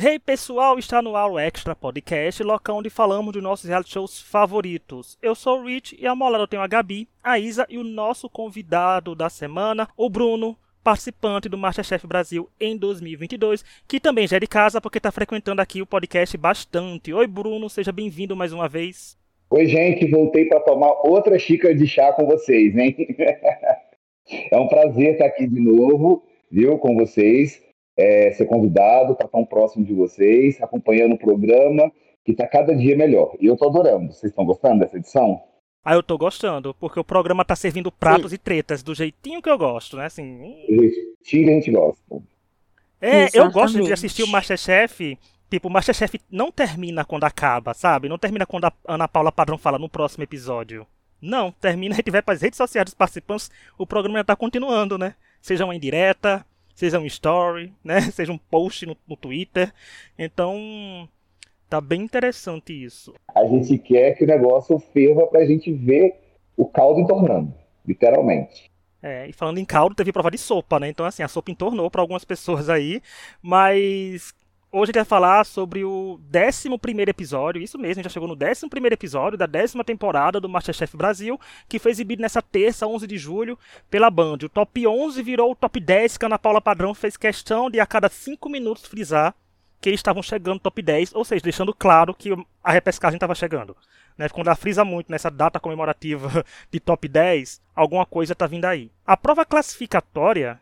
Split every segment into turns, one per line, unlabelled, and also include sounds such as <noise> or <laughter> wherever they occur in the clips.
Hey pessoal, está no ar o Extra Podcast, local onde falamos dos nossos reality shows favoritos. Eu sou o Rich e ao meu lado eu tenho a Gabi, a Isa e o nosso convidado da semana, o Bruno, participante do Masterchef Brasil em 2022, que também já é de casa porque está frequentando aqui o podcast bastante. Oi Bruno, seja bem-vindo mais uma vez.
Oi gente, voltei para tomar outra xícara de chá com vocês, hein? <laughs> é um prazer estar aqui de novo, viu, com vocês é, ser convidado para tão próximo de vocês, acompanhando o programa, que está cada dia melhor. E eu estou adorando. Vocês estão gostando dessa edição?
Ah, eu tô gostando, porque o programa tá servindo pratos Sim. e tretas do jeitinho que eu gosto, né? Assim.
Do jeitinho que a gente gosta.
É, Exatamente. eu gosto de assistir o Masterchef. Tipo, o Masterchef não termina quando acaba, sabe? Não termina quando a Ana Paula Padrão fala no próximo episódio. Não, termina, a gente vai para as redes sociais dos participantes, o programa já tá continuando, né? Seja uma indireta, seja um story, <laughs> né? Seja um post no, no Twitter. Então, tá bem interessante isso.
A gente quer que o negócio ferva pra gente ver o caldo entornando, literalmente.
É, e falando em caldo, teve prova de sopa, né? Então, assim, a sopa entornou para algumas pessoas aí, mas Hoje gente vai falar sobre o 11 episódio, isso mesmo, já chegou no 11 episódio da décima temporada do Masterchef Brasil, que foi exibido nessa terça, 11 de julho, pela Band. O top 11 virou o top 10, que a Ana Paula Padrão fez questão de a cada 5 minutos frisar que eles estavam chegando no top 10, ou seja, deixando claro que a repescagem estava chegando. Né? Quando ela frisa muito nessa data comemorativa <laughs> de top 10, alguma coisa está vindo aí. A prova classificatória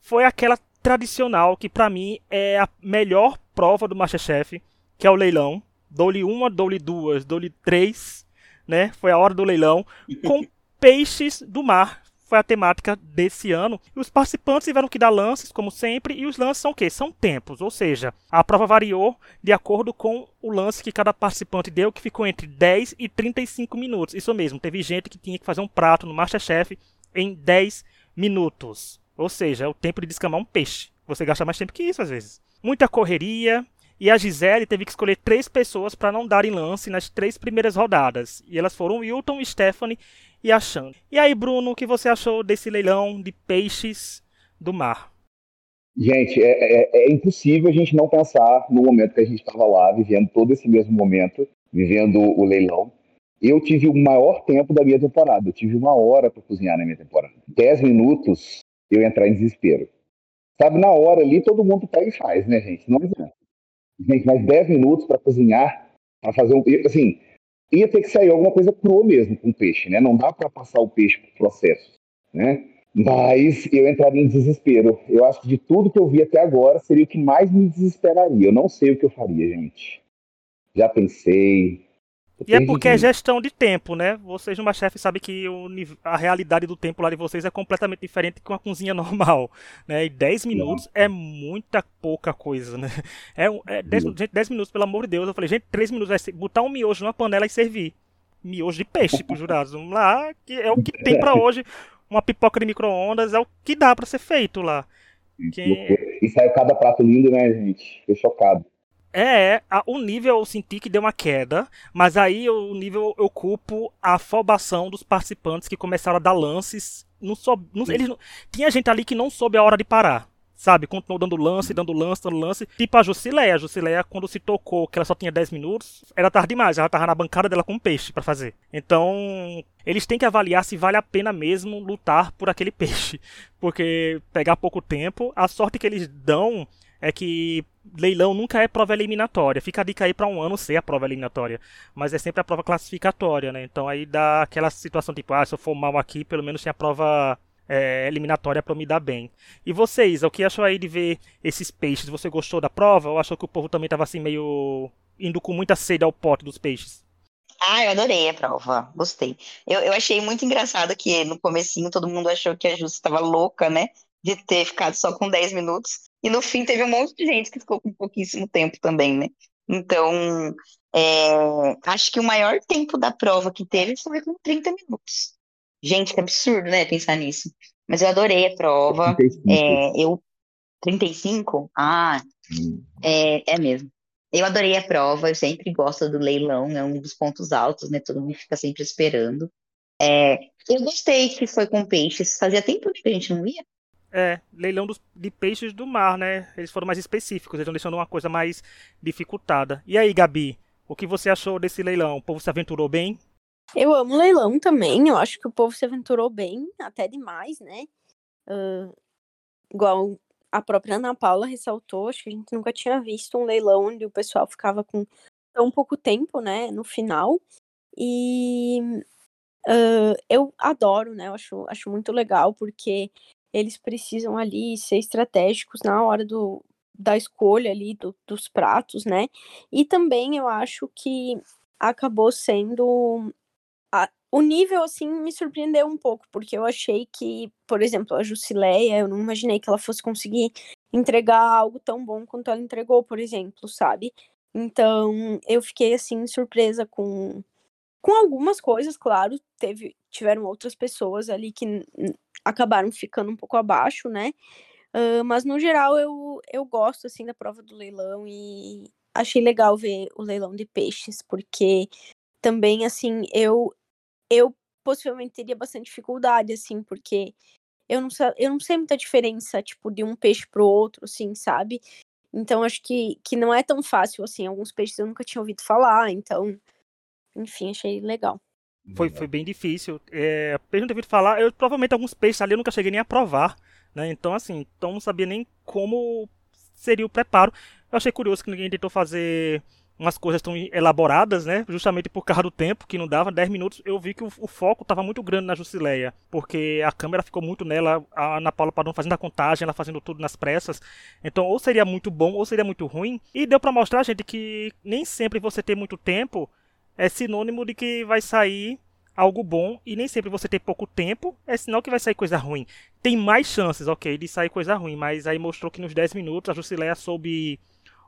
foi aquela tradicional que para mim é a melhor prova do Masterchef, que é o leilão. Dou-lhe uma, dou-lhe duas, dou-lhe três, né? Foi a hora do leilão <laughs> com peixes do mar. Foi a temática desse ano. E os participantes tiveram que dar lances, como sempre, e os lances são o quê? São tempos, ou seja, a prova variou de acordo com o lance que cada participante deu, que ficou entre 10 e 35 minutos. Isso mesmo, teve gente que tinha que fazer um prato no Masterchef em 10 minutos. Ou seja, é o tempo de descamar um peixe. Você gasta mais tempo que isso às vezes. Muita correria. E a Gisele teve que escolher três pessoas para não darem lance nas três primeiras rodadas. E elas foram Wilton, Stephanie e a Xande. E aí, Bruno, o que você achou desse leilão de peixes do mar?
Gente, é, é, é impossível a gente não pensar no momento que a gente estava lá, vivendo todo esse mesmo momento, vivendo o leilão. Eu tive o maior tempo da minha temporada. Eu tive uma hora para cozinhar na minha temporada. Dez minutos eu entrar em desespero. Sabe, na hora ali todo mundo pega e faz, né, gente? Não. Gente, mais 10 minutos para cozinhar, para fazer um. Assim, ia ter que sair alguma coisa crua mesmo com o peixe, né? Não dá para passar o peixe por processo, né? Mas eu entraria em desespero. Eu acho que de tudo que eu vi até agora seria o que mais me desesperaria. Eu não sei o que eu faria, gente. Já pensei,
e é porque é gestão de tempo, né? Vocês no chefe sabem que o, a realidade do tempo lá de vocês é completamente diferente com a cozinha <laughs> normal, né? E 10 minutos é muita pouca coisa, né? É, é 10, gente, 10 minutos, pelo amor de Deus. Eu falei, gente, 3 minutos é botar um miojo numa panela e servir. Miojo de peixe pros jurados. Vamos lá, que é o que tem para <laughs> hoje. Uma pipoca de micro-ondas é o que dá para ser feito lá.
Que... E saiu cada prato lindo, né, gente? Fiquei chocado.
É, a, o nível eu senti que deu uma queda, mas aí o nível eu culpo a afobação dos participantes que começaram a dar lances. Não soube, não, eles, tinha gente ali que não soube a hora de parar. Sabe, continuou dando lance, dando lance, dando lance. Tipo a Jusileia. A Jusileia, quando se tocou que ela só tinha 10 minutos, era tarde demais. Ela tava na bancada dela com um peixe para fazer. Então, eles têm que avaliar se vale a pena mesmo lutar por aquele <laughs> peixe. Porque pegar pouco tempo, a sorte que eles dão é que leilão nunca é prova eliminatória. Fica a dica aí para um ano ser a prova eliminatória. Mas é sempre a prova classificatória, né? Então aí dá aquela situação tipo, ah, se eu for mal aqui, pelo menos tem a prova é, eliminatória para me dar bem. E vocês, o que achou aí de ver esses peixes? Você gostou da prova ou achou que o povo também estava assim meio indo com muita sede ao pote dos peixes?
Ah, eu adorei a prova, gostei. Eu, eu achei muito engraçado que no comecinho todo mundo achou que a Justa estava louca, né? De ter ficado só com 10 minutos. E no fim teve um monte de gente que ficou com pouquíssimo tempo também, né? Então, é, acho que o maior tempo da prova que teve foi com 30 minutos. Gente, que absurdo, né, pensar nisso. Mas eu adorei a prova. 35. É, eu 35? Ah, hum. é, é mesmo. Eu adorei a prova, eu sempre gosto do leilão, é um dos pontos altos, né? Todo mundo fica sempre esperando. É, eu gostei que foi com peixes. Fazia tempo que a gente não ia.
É, leilão dos, de peixes do mar, né? Eles foram mais específicos, eles estão deixando uma coisa mais dificultada. E aí, Gabi, o que você achou desse leilão? O povo se aventurou bem?
Eu amo leilão também, eu acho que o povo se aventurou bem, até demais, né? Uh, igual a própria Ana Paula ressaltou, acho que a gente nunca tinha visto um leilão onde o pessoal ficava com tão pouco tempo, né, no final. E uh, eu adoro, né? Eu acho, acho muito legal, porque eles precisam ali ser estratégicos na hora do, da escolha ali do, dos pratos, né? E também eu acho que acabou sendo a, o nível assim me surpreendeu um pouco, porque eu achei que, por exemplo, a Jusileia, eu não imaginei que ela fosse conseguir entregar algo tão bom quanto ela entregou, por exemplo, sabe? Então, eu fiquei assim surpresa com com algumas coisas, claro, teve tiveram outras pessoas ali que acabaram ficando um pouco abaixo, né? Uh, mas no geral eu, eu gosto assim da prova do leilão e achei legal ver o leilão de peixes, porque também assim eu eu possivelmente teria bastante dificuldade assim, porque eu não, eu não sei muita diferença tipo de um peixe pro outro, assim, sabe? Então acho que, que não é tão fácil assim, alguns peixes eu nunca tinha ouvido falar, então enfim, achei legal.
Foi, foi bem difícil. É, peixe não ter ouvido falar, eu provavelmente alguns peixes ali eu nunca cheguei nem a provar, né? Então, assim, então não sabia nem como seria o preparo. Eu achei curioso que ninguém tentou fazer umas coisas tão elaboradas, né? Justamente por causa do tempo, que não dava 10 minutos. Eu vi que o, o foco estava muito grande na Jusileia, porque a câmera ficou muito nela, a Ana Paula Padrão fazendo a contagem, ela fazendo tudo nas pressas. Então, ou seria muito bom, ou seria muito ruim. E deu para mostrar, gente, que nem sempre você ter muito tempo é sinônimo de que vai sair algo bom e nem sempre você ter pouco tempo é sinal que vai sair coisa ruim. Tem mais chances, ok, de sair coisa ruim, mas aí mostrou que nos 10 minutos a Jusileia soube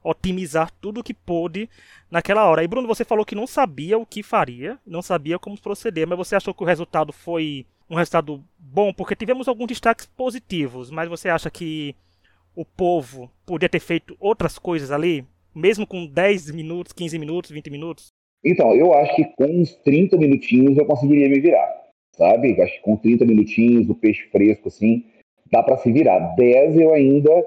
otimizar tudo o que pôde naquela hora. E Bruno, você falou que não sabia o que faria, não sabia como proceder, mas você achou que o resultado foi um resultado bom? Porque tivemos alguns destaques positivos, mas você acha que o povo podia ter feito outras coisas ali? Mesmo com 10 minutos, 15 minutos, 20 minutos?
Então, eu acho que com uns 30 minutinhos eu conseguiria me virar, sabe? Acho que com 30 minutinhos, do peixe fresco, assim, dá para se virar. 10 eu ainda,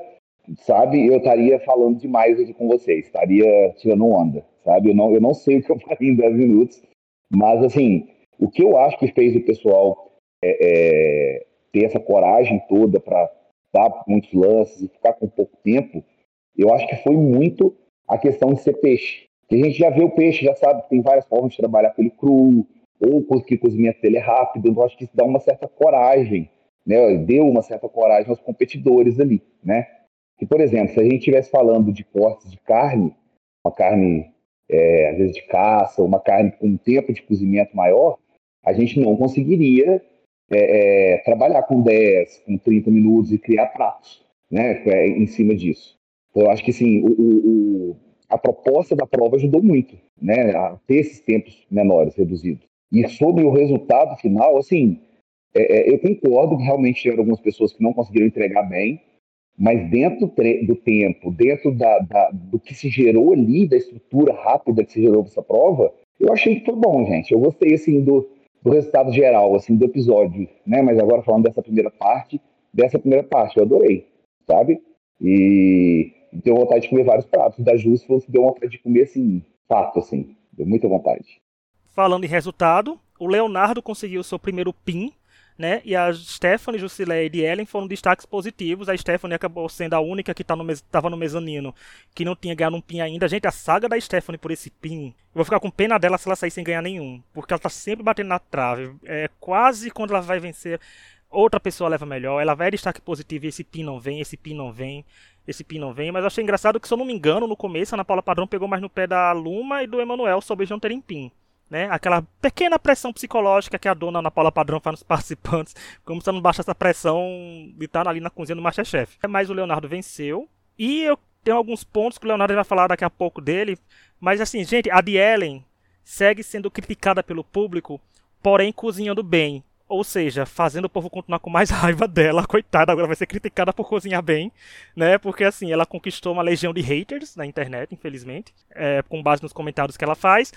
sabe, eu estaria falando demais aqui com vocês, estaria tirando onda, sabe? Eu não, eu não sei o que eu faria em 10 minutos, mas, assim, o que eu acho que fez o pessoal é, é, ter essa coragem toda para dar muitos lances e ficar com pouco tempo, eu acho que foi muito a questão de ser peixe, a gente já vê o peixe, já sabe que tem várias formas de trabalhar com ele cru, ou que o cozimento dele é rápido. Então, acho que isso dá uma certa coragem, né? Deu uma certa coragem aos competidores ali, né? Que, por exemplo, se a gente estivesse falando de cortes de carne, uma carne, é, às vezes de caça, uma carne com um tempo de cozimento maior, a gente não conseguiria é, é, trabalhar com 10, com 30 minutos e criar pratos, né? É, em cima disso. Então, eu acho que, sim, o, o a proposta da prova ajudou muito, né, a ter esses tempos menores, reduzidos. E sobre o resultado final, assim, é, é, eu concordo que realmente tiveram algumas pessoas que não conseguiram entregar bem, mas dentro do tempo, dentro da, da, do que se gerou ali, da estrutura rápida que se gerou essa prova, eu achei que foi bom, gente. Eu gostei, assim, do, do resultado geral, assim, do episódio, né? Mas agora falando dessa primeira parte, dessa primeira parte, eu adorei, sabe? E deu vontade de comer vários pratos. Da Jus deu vontade de comer assim, fato, assim. Deu muita vontade.
Falando em resultado, o Leonardo conseguiu seu primeiro PIN, né? E a Stephanie, Jusileia e Ellen foram destaques positivos. A Stephanie acabou sendo a única que estava tá no, no mezanino que não tinha ganhado um PIN ainda. Gente, a saga da Stephanie por esse PIN, eu vou ficar com pena dela se ela sair sem ganhar nenhum. Porque ela tá sempre batendo na trave. É quase quando ela vai vencer outra pessoa leva melhor, ela vai destaque positivo e esse pin não vem, esse pin não vem, esse pin não vem. Mas eu achei engraçado que, se eu não me engano, no começo a Ana Paula Padrão pegou mais no pé da Luma e do Emanuel sobre eles não terem pin. Né? Aquela pequena pressão psicológica que a dona Ana Paula Padrão faz nos <laughs> participantes, como se não baixa essa pressão de estar ali na cozinha do Masterchef. Mas o Leonardo venceu. E eu tenho alguns pontos que o Leonardo vai falar daqui a pouco dele. Mas assim, gente, a de Ellen segue sendo criticada pelo público, porém cozinhando bem. Ou seja, fazendo o povo continuar com mais <laughs> raiva dela, coitada, agora vai ser criticada por cozinhar bem, né? Porque assim, ela conquistou uma legião de haters na internet, infelizmente, é, com base nos comentários que ela faz.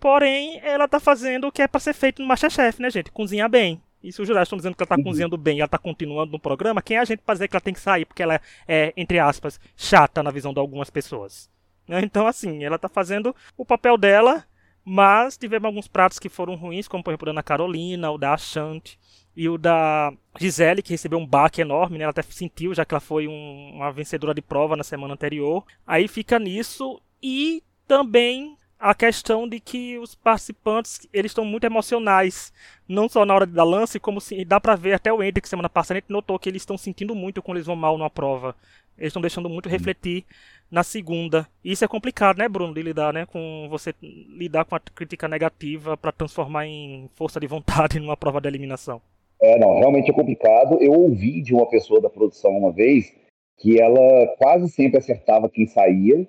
Porém, ela tá fazendo o que é para ser feito no Masterchef, né, gente? Cozinhar bem. E se os jurados estão dizendo que ela está uhum. cozinhando bem e ela está continuando no programa, quem é a gente para dizer que ela tem que sair porque ela é, entre aspas, chata na visão de algumas pessoas? Né? Então, assim, ela está fazendo o papel dela, mas tivemos alguns pratos que foram ruins, como por exemplo o da Ana Carolina, o da Ashanti e o da Gisele, que recebeu um baque enorme, né? Ela até sentiu, já que ela foi um, uma vencedora de prova na semana anterior. Aí fica nisso. E também a questão de que os participantes eles estão muito emocionais, não só na hora da lance, como se dá para ver até o Ender que semana passada a gente notou que eles estão sentindo muito quando eles vão mal numa prova. Eles estão deixando muito refletir na segunda. E isso é complicado, né, Bruno, de lidar, né, com você lidar com a crítica negativa para transformar em força de vontade <laughs> numa prova de eliminação.
É, não, realmente é complicado. Eu ouvi de uma pessoa da produção uma vez que ela quase sempre acertava quem saía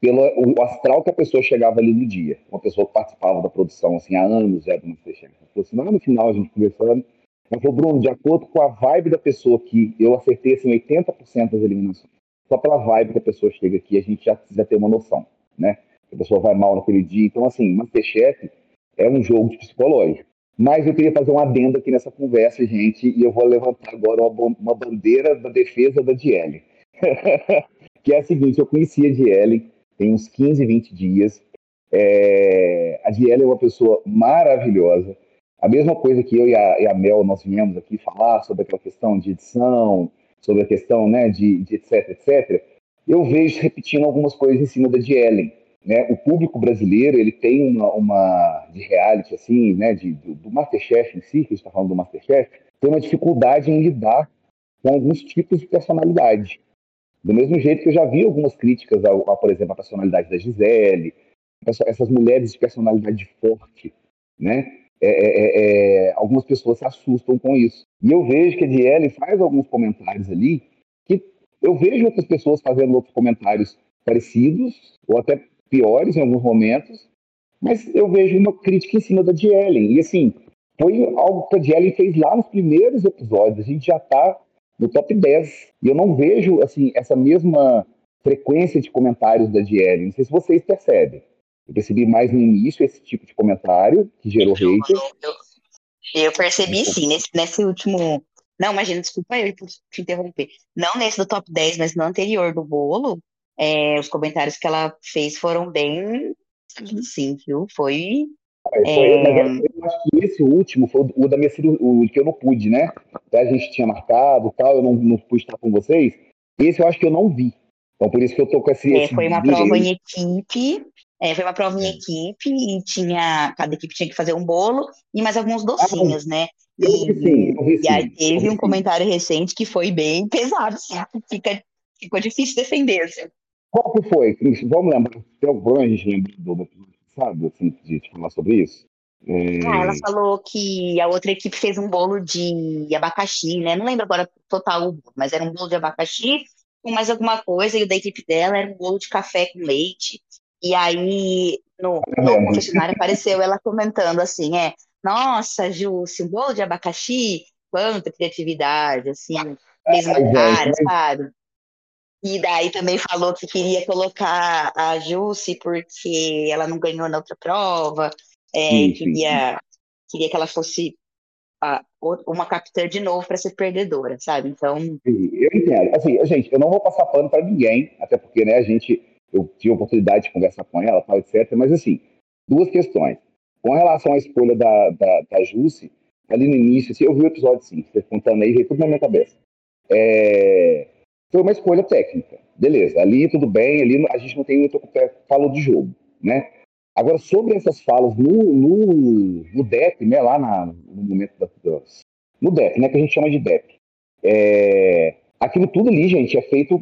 pelo o astral que a pessoa chegava ali no dia. Uma pessoa que participava da produção assim, há anos já do Masterchef. Ela falou assim, lá no final a gente conversando, ela falou, Bruno, de acordo com a vibe da pessoa que eu acertei assim, 80% das eliminações. Só pela vibe que a pessoa chega aqui, a gente já, já tem uma noção, né? A pessoa vai mal naquele dia. Então, assim, Masterchef é um jogo de psicológico. Mas eu queria fazer um adendo aqui nessa conversa, gente, e eu vou levantar agora uma, uma bandeira da defesa da Diele. <laughs> que é a seguinte, eu conheci a Diele, tem uns 15, 20 dias. É, a Diela é uma pessoa maravilhosa. A mesma coisa que eu e a, e a, Mel, nós viemos aqui falar sobre aquela questão de edição, sobre a questão né, de, de etc, etc. Eu vejo repetindo algumas coisas em cima da Dielen. Né? O público brasileiro ele tem uma, uma de reality, assim, né, de, do, do Masterchef em si, que a gente está falando do Masterchef, tem uma dificuldade em lidar com alguns tipos de personalidade. Do mesmo jeito que eu já vi algumas críticas, ao, ao por exemplo, a personalidade da Gisele, essas mulheres de personalidade forte, né? É, é, é, é, algumas pessoas se assustam com isso. E eu vejo que a Diele faz alguns comentários ali que eu vejo outras pessoas fazendo outros comentários parecidos, ou até piores em alguns momentos, mas eu vejo uma crítica em cima da Dielen. E assim, foi algo que a Dielen fez lá nos primeiros episódios. A gente já está no top 10. E eu não vejo assim essa mesma frequência de comentários da DL. Não sei se vocês percebem. Eu percebi mais no início esse tipo de comentário que gerou eu,
hate. Eu, eu percebi sim, nesse, nesse último. Não, imagina, desculpa eu te interromper. Não nesse do top 10, mas no anterior do bolo, é, os comentários que ela fez foram bem. Sim, viu? Foi
foi, é... eu acho que esse último foi o da minha o que eu não pude, né? A gente tinha marcado tal, eu não, não pude estar com vocês. Esse eu acho que eu não vi. Então por isso que eu tô com esse.
É, foi uma prova em equipe. É, foi uma prova em é. equipe e tinha. Cada equipe tinha que fazer um bolo e mais alguns docinhos, ah, né?
Eu vi sim, sim.
E aí teve um comentário recente que foi bem pesado, <laughs> fica, ficou difícil defender. Assim.
Qual que foi, Cris? Vamos lembrar. Tem algum a gente lembra do sabe, assim, de, de falar sobre isso?
É... Ah, ela falou que a outra equipe fez um bolo de abacaxi, né? Não lembro agora total, mas era um bolo de abacaxi com mais alguma coisa, e o da equipe dela era um bolo de café com leite. E aí, no, no confessionário, apareceu ela comentando assim, é, nossa, Ju, um bolo de abacaxi, quanta criatividade, assim, fez uma cara, sabe? E daí também falou que queria colocar a Jussi porque ela não ganhou na outra prova, é, sim, queria, sim. queria que ela fosse a, uma capitã de novo para ser perdedora, sabe? Então.
Sim, eu entendo. Assim, gente, eu não vou passar pano para ninguém, até porque, né, a gente, eu tive a oportunidade de conversar com ela, tal, etc. Mas, assim, duas questões. Com relação à escolha da, da, da ali no início, assim, eu vi o episódio, sim, você contando aí, veio tudo na minha cabeça. É, foi uma escolha técnica. Beleza, ali tudo bem, ali a gente não tem muito falo de jogo, né? Agora, sobre essas falas no, no, no DEP, né, lá na, no momento das, no DEP, né, que a gente chama de DEP, é, aquilo tudo ali, gente, é feito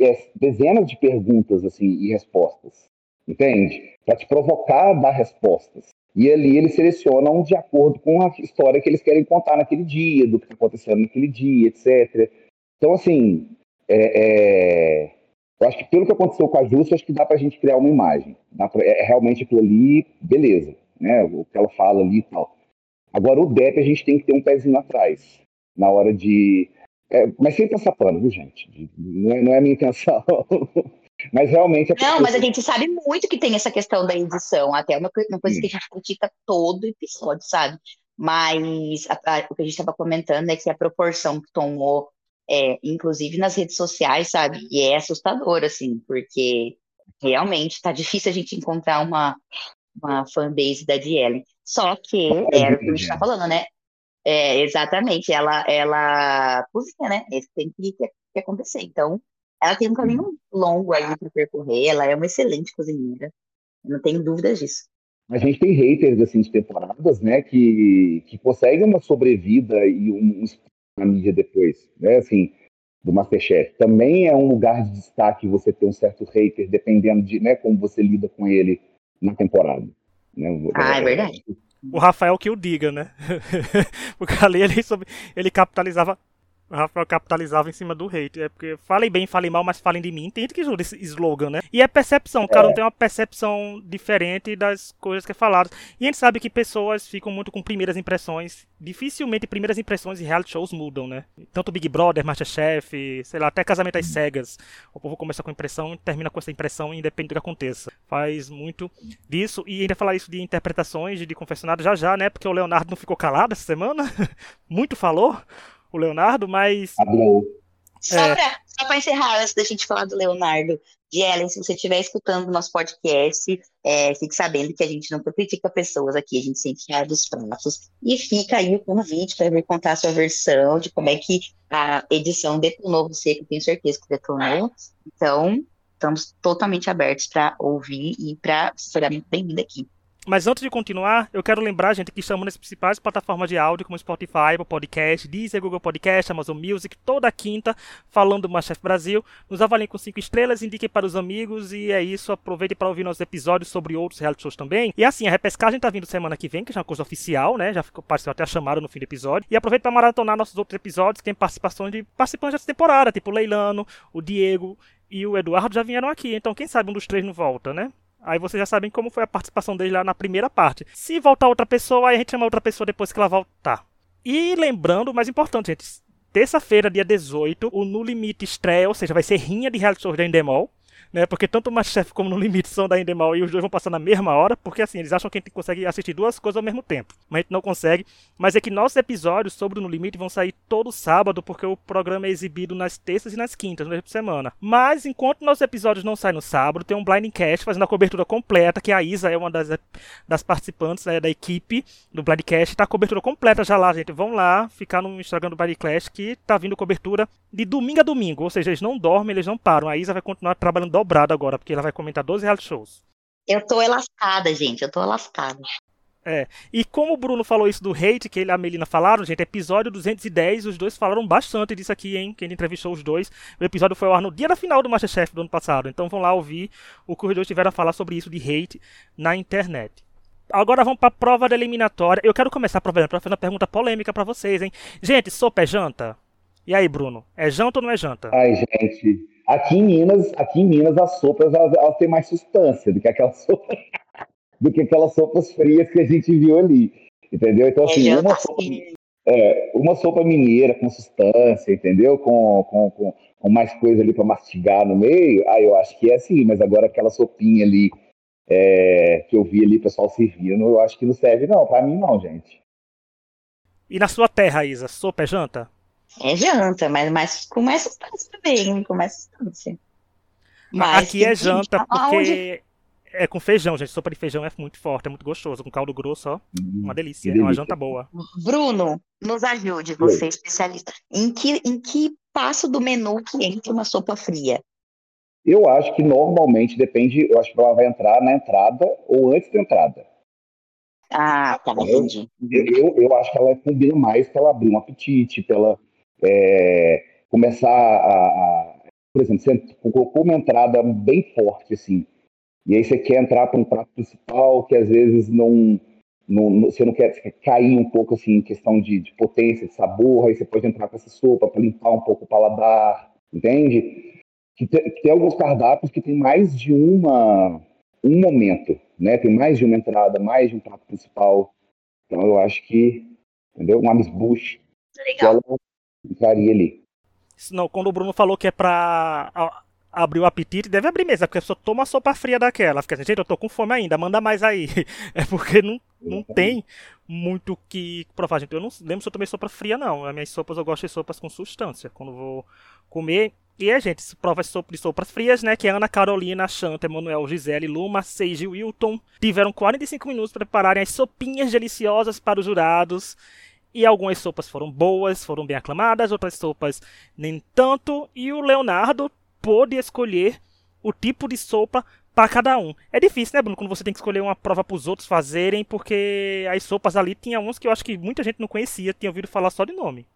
é, dezenas de perguntas assim e respostas, entende? Para te provocar a dar respostas. E ali eles selecionam de acordo com a história que eles querem contar naquele dia, do que está acontecendo naquele dia, etc. Então, assim, é, é, eu acho que pelo que aconteceu com a Justa, acho que dá para a gente criar uma imagem. Pra, é, é, realmente aquilo ali, beleza, né? O que ela fala ali e tal. Agora, o DEP a gente tem que ter um pezinho atrás, na hora de. É, mas sem passar pano, viu, gente? Não é, não é a minha intenção. <laughs> mas realmente.
Não, mas a gente sabe muito que tem essa questão da edição. Até uma, uma coisa Sim. que a gente critica todo episódio, sabe? Mas a, a, o que a gente estava comentando é que a proporção que tomou, é, inclusive nas redes sociais, sabe? E é assustador, assim, porque realmente está difícil a gente encontrar uma, uma fanbase da Ellen. Só que é o que a gente está falando, né? É, exatamente, ela, ela cozinha, né? Isso tem que, que acontecer. Então, ela tem um caminho longo aí para percorrer, ela é uma excelente cozinheira, eu não tenho dúvidas disso.
A gente tem haters assim, de temporadas, né, que, que conseguem uma sobrevida e um, um na mídia depois, né, assim, do Masterchef. Também é um lugar de destaque você ter um certo hater, dependendo de né, como você lida com ele na temporada. Né?
Ah, é verdade.
O Rafael que o diga, né? <laughs> Porque ali ele, ele capitalizava o Rafael capitalizava em cima do hate. É porque falem bem, falem mal, mas falem de mim. Tem gente que jura esse slogan, né? E é percepção. O cara não tem uma percepção diferente das coisas que é falado. E a gente sabe que pessoas ficam muito com primeiras impressões. Dificilmente primeiras impressões em reality shows mudam, né? Tanto Big Brother, Masterchef, sei lá, até casamento às cegas. O povo começa com impressão e termina com essa impressão, independente do que aconteça. Faz muito disso. E ainda falar isso de interpretações, de confessionário já já, né? Porque o Leonardo não ficou calado essa semana. <laughs> muito falou o Leonardo, mas.
Só é... para encerrar, antes da gente falar do Leonardo, de Ellen, se você estiver escutando o nosso podcast, é, fique sabendo que a gente não critica pessoas aqui, a gente sempre fala dos pratos. E fica aí o convite para vir contar a sua versão de como é que a edição detonou você, que eu tenho certeza que detonou. Então, estamos totalmente abertos para ouvir e para ser muito bem-vindo aqui.
Mas antes de continuar, eu quero lembrar, gente, que estamos nas principais plataformas de áudio, como Spotify, Apple Podcast, Deezer, Google Podcast, Amazon Music, toda quinta, falando do Masterchef Brasil. Nos avaliem com cinco estrelas, indiquem para os amigos e é isso. Aproveite para ouvir nossos episódios sobre outros reality shows também. E assim, a repescagem tá vindo semana que vem, que já é uma coisa oficial, né? Já ficou, apareceu até a chamada no fim do episódio. E aproveite para maratonar nossos outros episódios, que tem participações de participantes dessa temporada, tipo o Leilano, o Diego e o Eduardo já vieram aqui. Então, quem sabe um dos três não volta, né? Aí vocês já sabem como foi a participação dele lá na primeira parte. Se voltar outra pessoa, aí a gente chama outra pessoa depois que ela voltar. E lembrando, o mais importante, gente, terça-feira, dia 18, o No Limite estreia, ou seja, vai ser rinha de reality show da Endemol né? Porque tanto o Masterchef como No Limite são da Endemol e os dois vão passar na mesma hora, porque assim, eles acham que a gente consegue assistir duas coisas ao mesmo tempo. Mas a gente não consegue. Mas é que nossos episódios sobre o No Limite vão sair todo sábado, porque o programa é exibido nas terças e nas quintas, no por semana. Mas enquanto nossos episódios não saem no sábado, tem um Blind Cast fazendo a cobertura completa, que a Isa é uma das, das participantes né, da equipe do Blind Cast. Tá a cobertura completa já lá, gente. Vão lá, ficar no Instagram do Blind Cast, que tá vindo cobertura de domingo a domingo. Ou seja, eles não dormem, eles não param. A Isa vai continuar trabalhando dobrado agora, porque ela vai comentar 12 reality shows.
Eu tô lascada, gente, eu tô lascada.
É, e como o Bruno falou isso do hate, que ele e a Melina falaram, gente, episódio 210, os dois falaram bastante disso aqui, hein, quem entrevistou os dois. O episódio foi ao ar no dia da final do Masterchef do ano passado, então vão lá ouvir o que os dois tiveram a falar sobre isso de hate na internet. Agora vamos pra prova da eliminatória. Eu quero começar a prova fazer uma pergunta polêmica para vocês, hein. Gente, sopa é janta? E aí, Bruno, é janta ou não é janta?
Ai, gente, Aqui em Minas, aqui em Minas as sopas elas, elas têm mais substância do que aquelas <laughs> sopas, do que aquelas sopas frias que a gente viu ali, entendeu? Então assim, uma sopa, é, uma sopa mineira com substância, entendeu? Com, com, com, com mais coisa ali para mastigar no meio, aí eu acho que é assim. Mas agora aquela sopinha ali é, que eu vi ali o pessoal servindo, eu acho que não serve não, para mim não, gente.
E na sua terra, Isa, sopa é janta?
É janta, mas, mas com mais substância também, com mais substância.
Mas Aqui é janta porque aonde... é com feijão, gente. Sopa de feijão é muito forte, é muito gostoso. Com caldo grosso, ó. Hum, uma delícia. É uma janta boa.
Bruno, nos ajude, você especialista. Em que, em que passo do menu que entra uma sopa fria?
Eu acho que normalmente depende, eu acho que ela vai entrar na entrada ou antes da entrada.
Ah, tá, entendi.
Eu, eu, eu acho que ela combina mais para ela abrir um apetite, pela é, começar a, a, por exemplo, você colocou uma entrada bem forte, assim, e aí você quer entrar para um prato principal que às vezes não, não, você não quer, você quer cair um pouco assim em questão de, de potência, de sabor, aí você pode entrar com essa sopa para limpar um pouco o paladar, entende? Que tem, que tem, alguns cardápios que tem mais de uma um momento, né? Tem mais de uma entrada, mais de um prato principal. Então eu acho que, entendeu? Uma amuse
Legal.
ela entraria ali.
Não, quando o Bruno falou que é pra abriu o apetite, deve abrir mesmo, é porque a pessoa toma sopa fria daquela. Fica assim, gente, eu tô com fome ainda, manda mais aí. <laughs> É porque não, não tem muito que provar, gente. Eu não lembro se eu tomei sopa fria, não. As minhas sopas, eu gosto de sopas com substância. Quando vou comer. E é, gente, prova de sopas frias, né? Que é Ana Carolina, Chanta, Emanuel, Gisele, Luma, Seiji e Wilton tiveram 45 minutos para prepararem as sopinhas deliciosas para os jurados. E algumas sopas foram boas, foram bem aclamadas, outras sopas nem tanto. E o Leonardo pôde escolher o tipo de sopa para cada um. É difícil, né, Bruno, quando você tem que escolher uma prova para os outros fazerem, porque as sopas ali tinha uns que eu acho que muita gente não conhecia, tinha ouvido falar só de nome.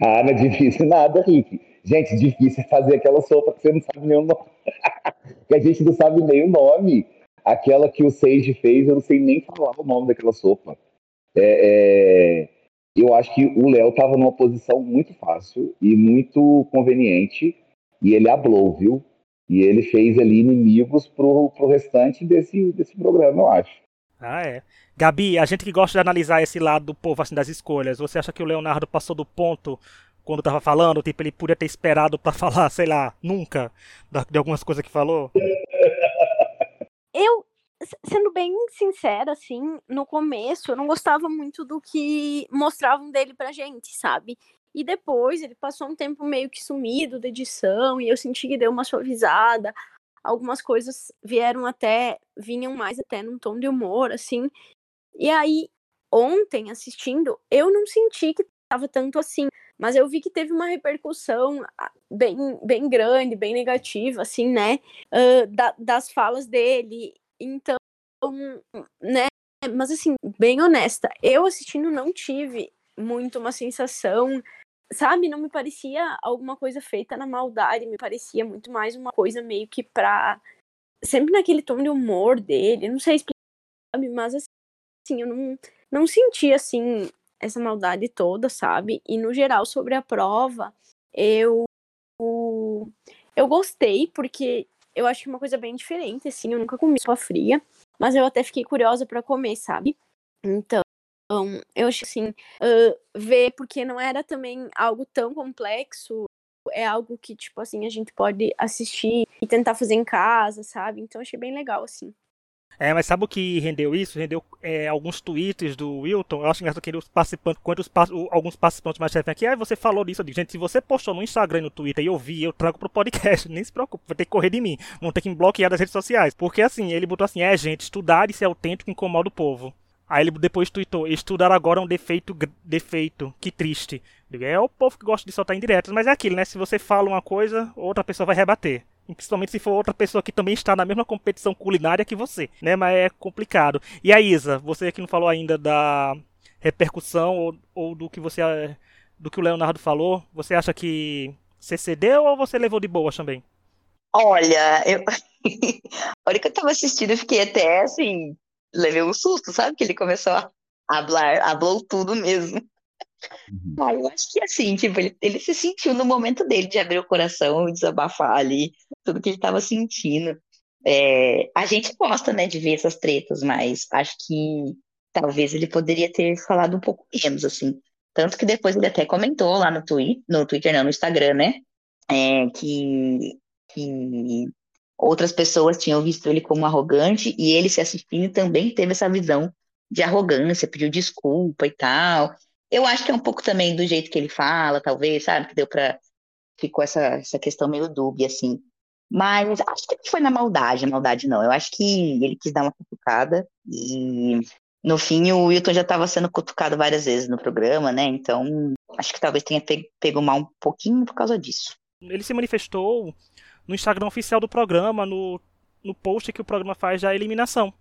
Ah, não é difícil nada, Rick. Gente, difícil fazer aquela sopa que você não sabe nem o nome. <laughs> que a gente não sabe nem o nome. Aquela que o Sage fez, eu não sei nem falar o nome daquela sopa. É, é... Eu acho que o Léo estava numa posição muito fácil e muito conveniente. E ele hablou, viu? E ele fez ali inimigos pro, pro restante desse, desse programa, eu acho.
Ah, é. Gabi, a gente que gosta de analisar esse lado do povo, assim, das escolhas, você acha que o Leonardo passou do ponto quando tava falando? Tipo, ele podia ter esperado para <laughs> falar, sei lá, nunca, de algumas coisas que falou?
Eu, sendo bem sincera, assim, no começo eu não gostava muito do que mostravam dele pra gente, sabe? E depois ele passou um tempo meio que sumido da edição e eu senti que deu uma suavizada. Algumas coisas vieram até, vinham mais até num tom de humor, assim. E aí, ontem, assistindo, eu não senti que estava tanto assim, mas eu vi que teve uma repercussão ah, bem, bem grande, bem negativa, assim, né, uh, da, das falas dele. Então, né, mas assim, bem honesta, eu assistindo não tive muito uma sensação sabe, não me parecia alguma coisa feita na maldade, me parecia muito mais uma coisa meio que pra. Sempre naquele tom de humor dele, não sei explicar, sabe, mas assim, eu não, não senti assim essa maldade toda, sabe? E no geral, sobre a prova, eu. Eu gostei, porque eu acho que é uma coisa bem diferente, assim, eu nunca comi sopa fria, mas eu até fiquei curiosa para comer, sabe? Então, eu acho assim, uh, ver, porque não era também algo tão complexo, é algo que, tipo assim, a gente pode assistir e tentar fazer em casa, sabe? Então, achei bem legal, assim.
É, mas sabe o que rendeu isso? Rendeu é, alguns tweets do Wilton. Eu acho engraçado que os participantes, quando os, alguns participantes mais chefes aqui, ah, você falou disso. Eu digo, gente, se você postou no Instagram e no Twitter e eu vi, eu trago pro podcast. <laughs> Nem se preocupe, vai ter que correr de mim. Vão ter que me bloquear das redes sociais. Porque assim, ele botou assim: é, gente, estudar e ser autêntico incomoda o povo. Aí ele depois tweetou, estudar agora é um defeito, defeito, que triste. É o povo que gosta de soltar indiretas, mas é aquilo, né? Se você fala uma coisa, outra pessoa vai rebater. Principalmente se for outra pessoa que também está na mesma competição culinária que você, né? Mas é complicado. E a Isa, você que não falou ainda da repercussão ou, ou do que você do que o Leonardo falou, você acha que você cedeu ou você levou de boa também?
Olha, eu. <laughs> a hora que eu tava assistindo, eu fiquei até assim, levei um susto, sabe? Que ele começou a hablar, hablou tudo mesmo. Uhum. Ah, eu acho que assim, tipo, ele, ele se sentiu no momento dele de abrir o coração e desabafar ali tudo que ele estava sentindo. É, a gente gosta, né, de ver essas tretas, mas acho que talvez ele poderia ter falado um pouco menos, assim. Tanto que depois ele até comentou lá no Twitter, no Twitter não, no Instagram, né, é, que, que outras pessoas tinham visto ele como arrogante e ele se assistindo também teve essa visão de arrogância, pediu desculpa e tal. Eu acho que é um pouco também do jeito que ele fala, talvez, sabe? Que deu para ficou essa, essa questão meio dúbia, assim. Mas acho que foi na maldade, maldade não. Eu acho que ele quis dar uma cutucada e no fim o Wilton já estava sendo cutucado várias vezes no programa, né? Então acho que talvez tenha pego mal um pouquinho por causa disso.
Ele se manifestou no Instagram oficial do programa, no, no post que o programa faz da eliminação.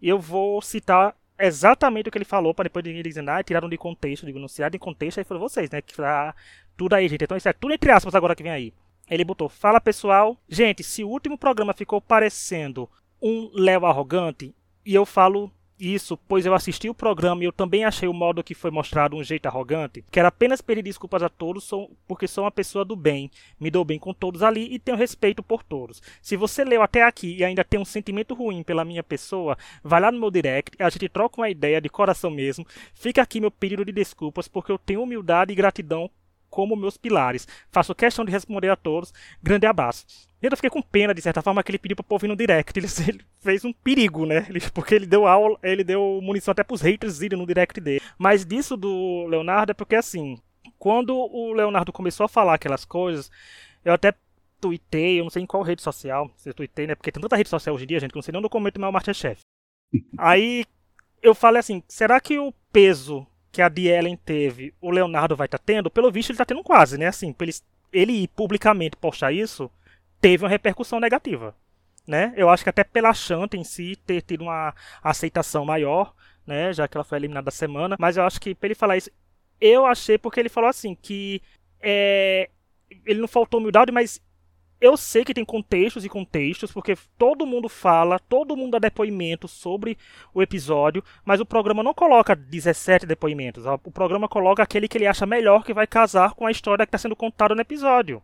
E eu vou citar exatamente o que ele falou, para depois ninguém dizer, ah, tiraram de contexto, digo, não tiraram de contexto, aí foram vocês, né, que tá tudo aí, gente. Então isso é tudo entre aspas agora que vem aí. Ele botou, fala pessoal, gente, se o último programa ficou parecendo um Léo arrogante, e eu falo isso, pois eu assisti o programa e eu também achei o modo que foi mostrado um jeito arrogante. Quero apenas pedir desculpas a todos, sou, porque sou uma pessoa do bem, me dou bem com todos ali e tenho respeito por todos. Se você leu até aqui e ainda tem um sentimento ruim pela minha pessoa, vai lá no meu direct, a gente troca uma ideia de coração mesmo. Fica aqui meu pedido de desculpas, porque eu tenho humildade e gratidão como meus pilares. Faço questão de responder a todos. Grande abraço. Eu fiquei com pena, de certa forma, que ele pediu pra povo ir no direct. Ele, <laughs> ele fez um perigo, né? Ele, porque ele deu aula, ele deu munição até pros haters irem no direct dele. Mas disso do Leonardo é porque, assim, quando o Leonardo começou a falar aquelas coisas, eu até tuitei, eu não sei em qual rede social, se eu tuitei, né? Porque tem tanta rede social hoje em dia, gente, que não sei nem onde eu comento o meu Masterchef. <laughs> Aí eu falei assim, será que o peso que a Dielen teve, o Leonardo vai estar tá tendo? Pelo visto ele está tendo quase, né? Assim, ele, ele publicamente postar isso, teve uma repercussão negativa. Né? Eu acho que até pela Chanta em si ter tido uma aceitação maior, né? Já que ela foi eliminada da semana. Mas eu acho que pra ele falar isso, eu achei porque ele falou assim que é, ele não faltou humildade, mas eu sei que tem contextos e contextos, porque todo mundo fala, todo mundo dá depoimento sobre o episódio, mas o programa não coloca 17 depoimentos. O programa coloca aquele que ele acha melhor que vai casar com a história que está sendo contada no episódio.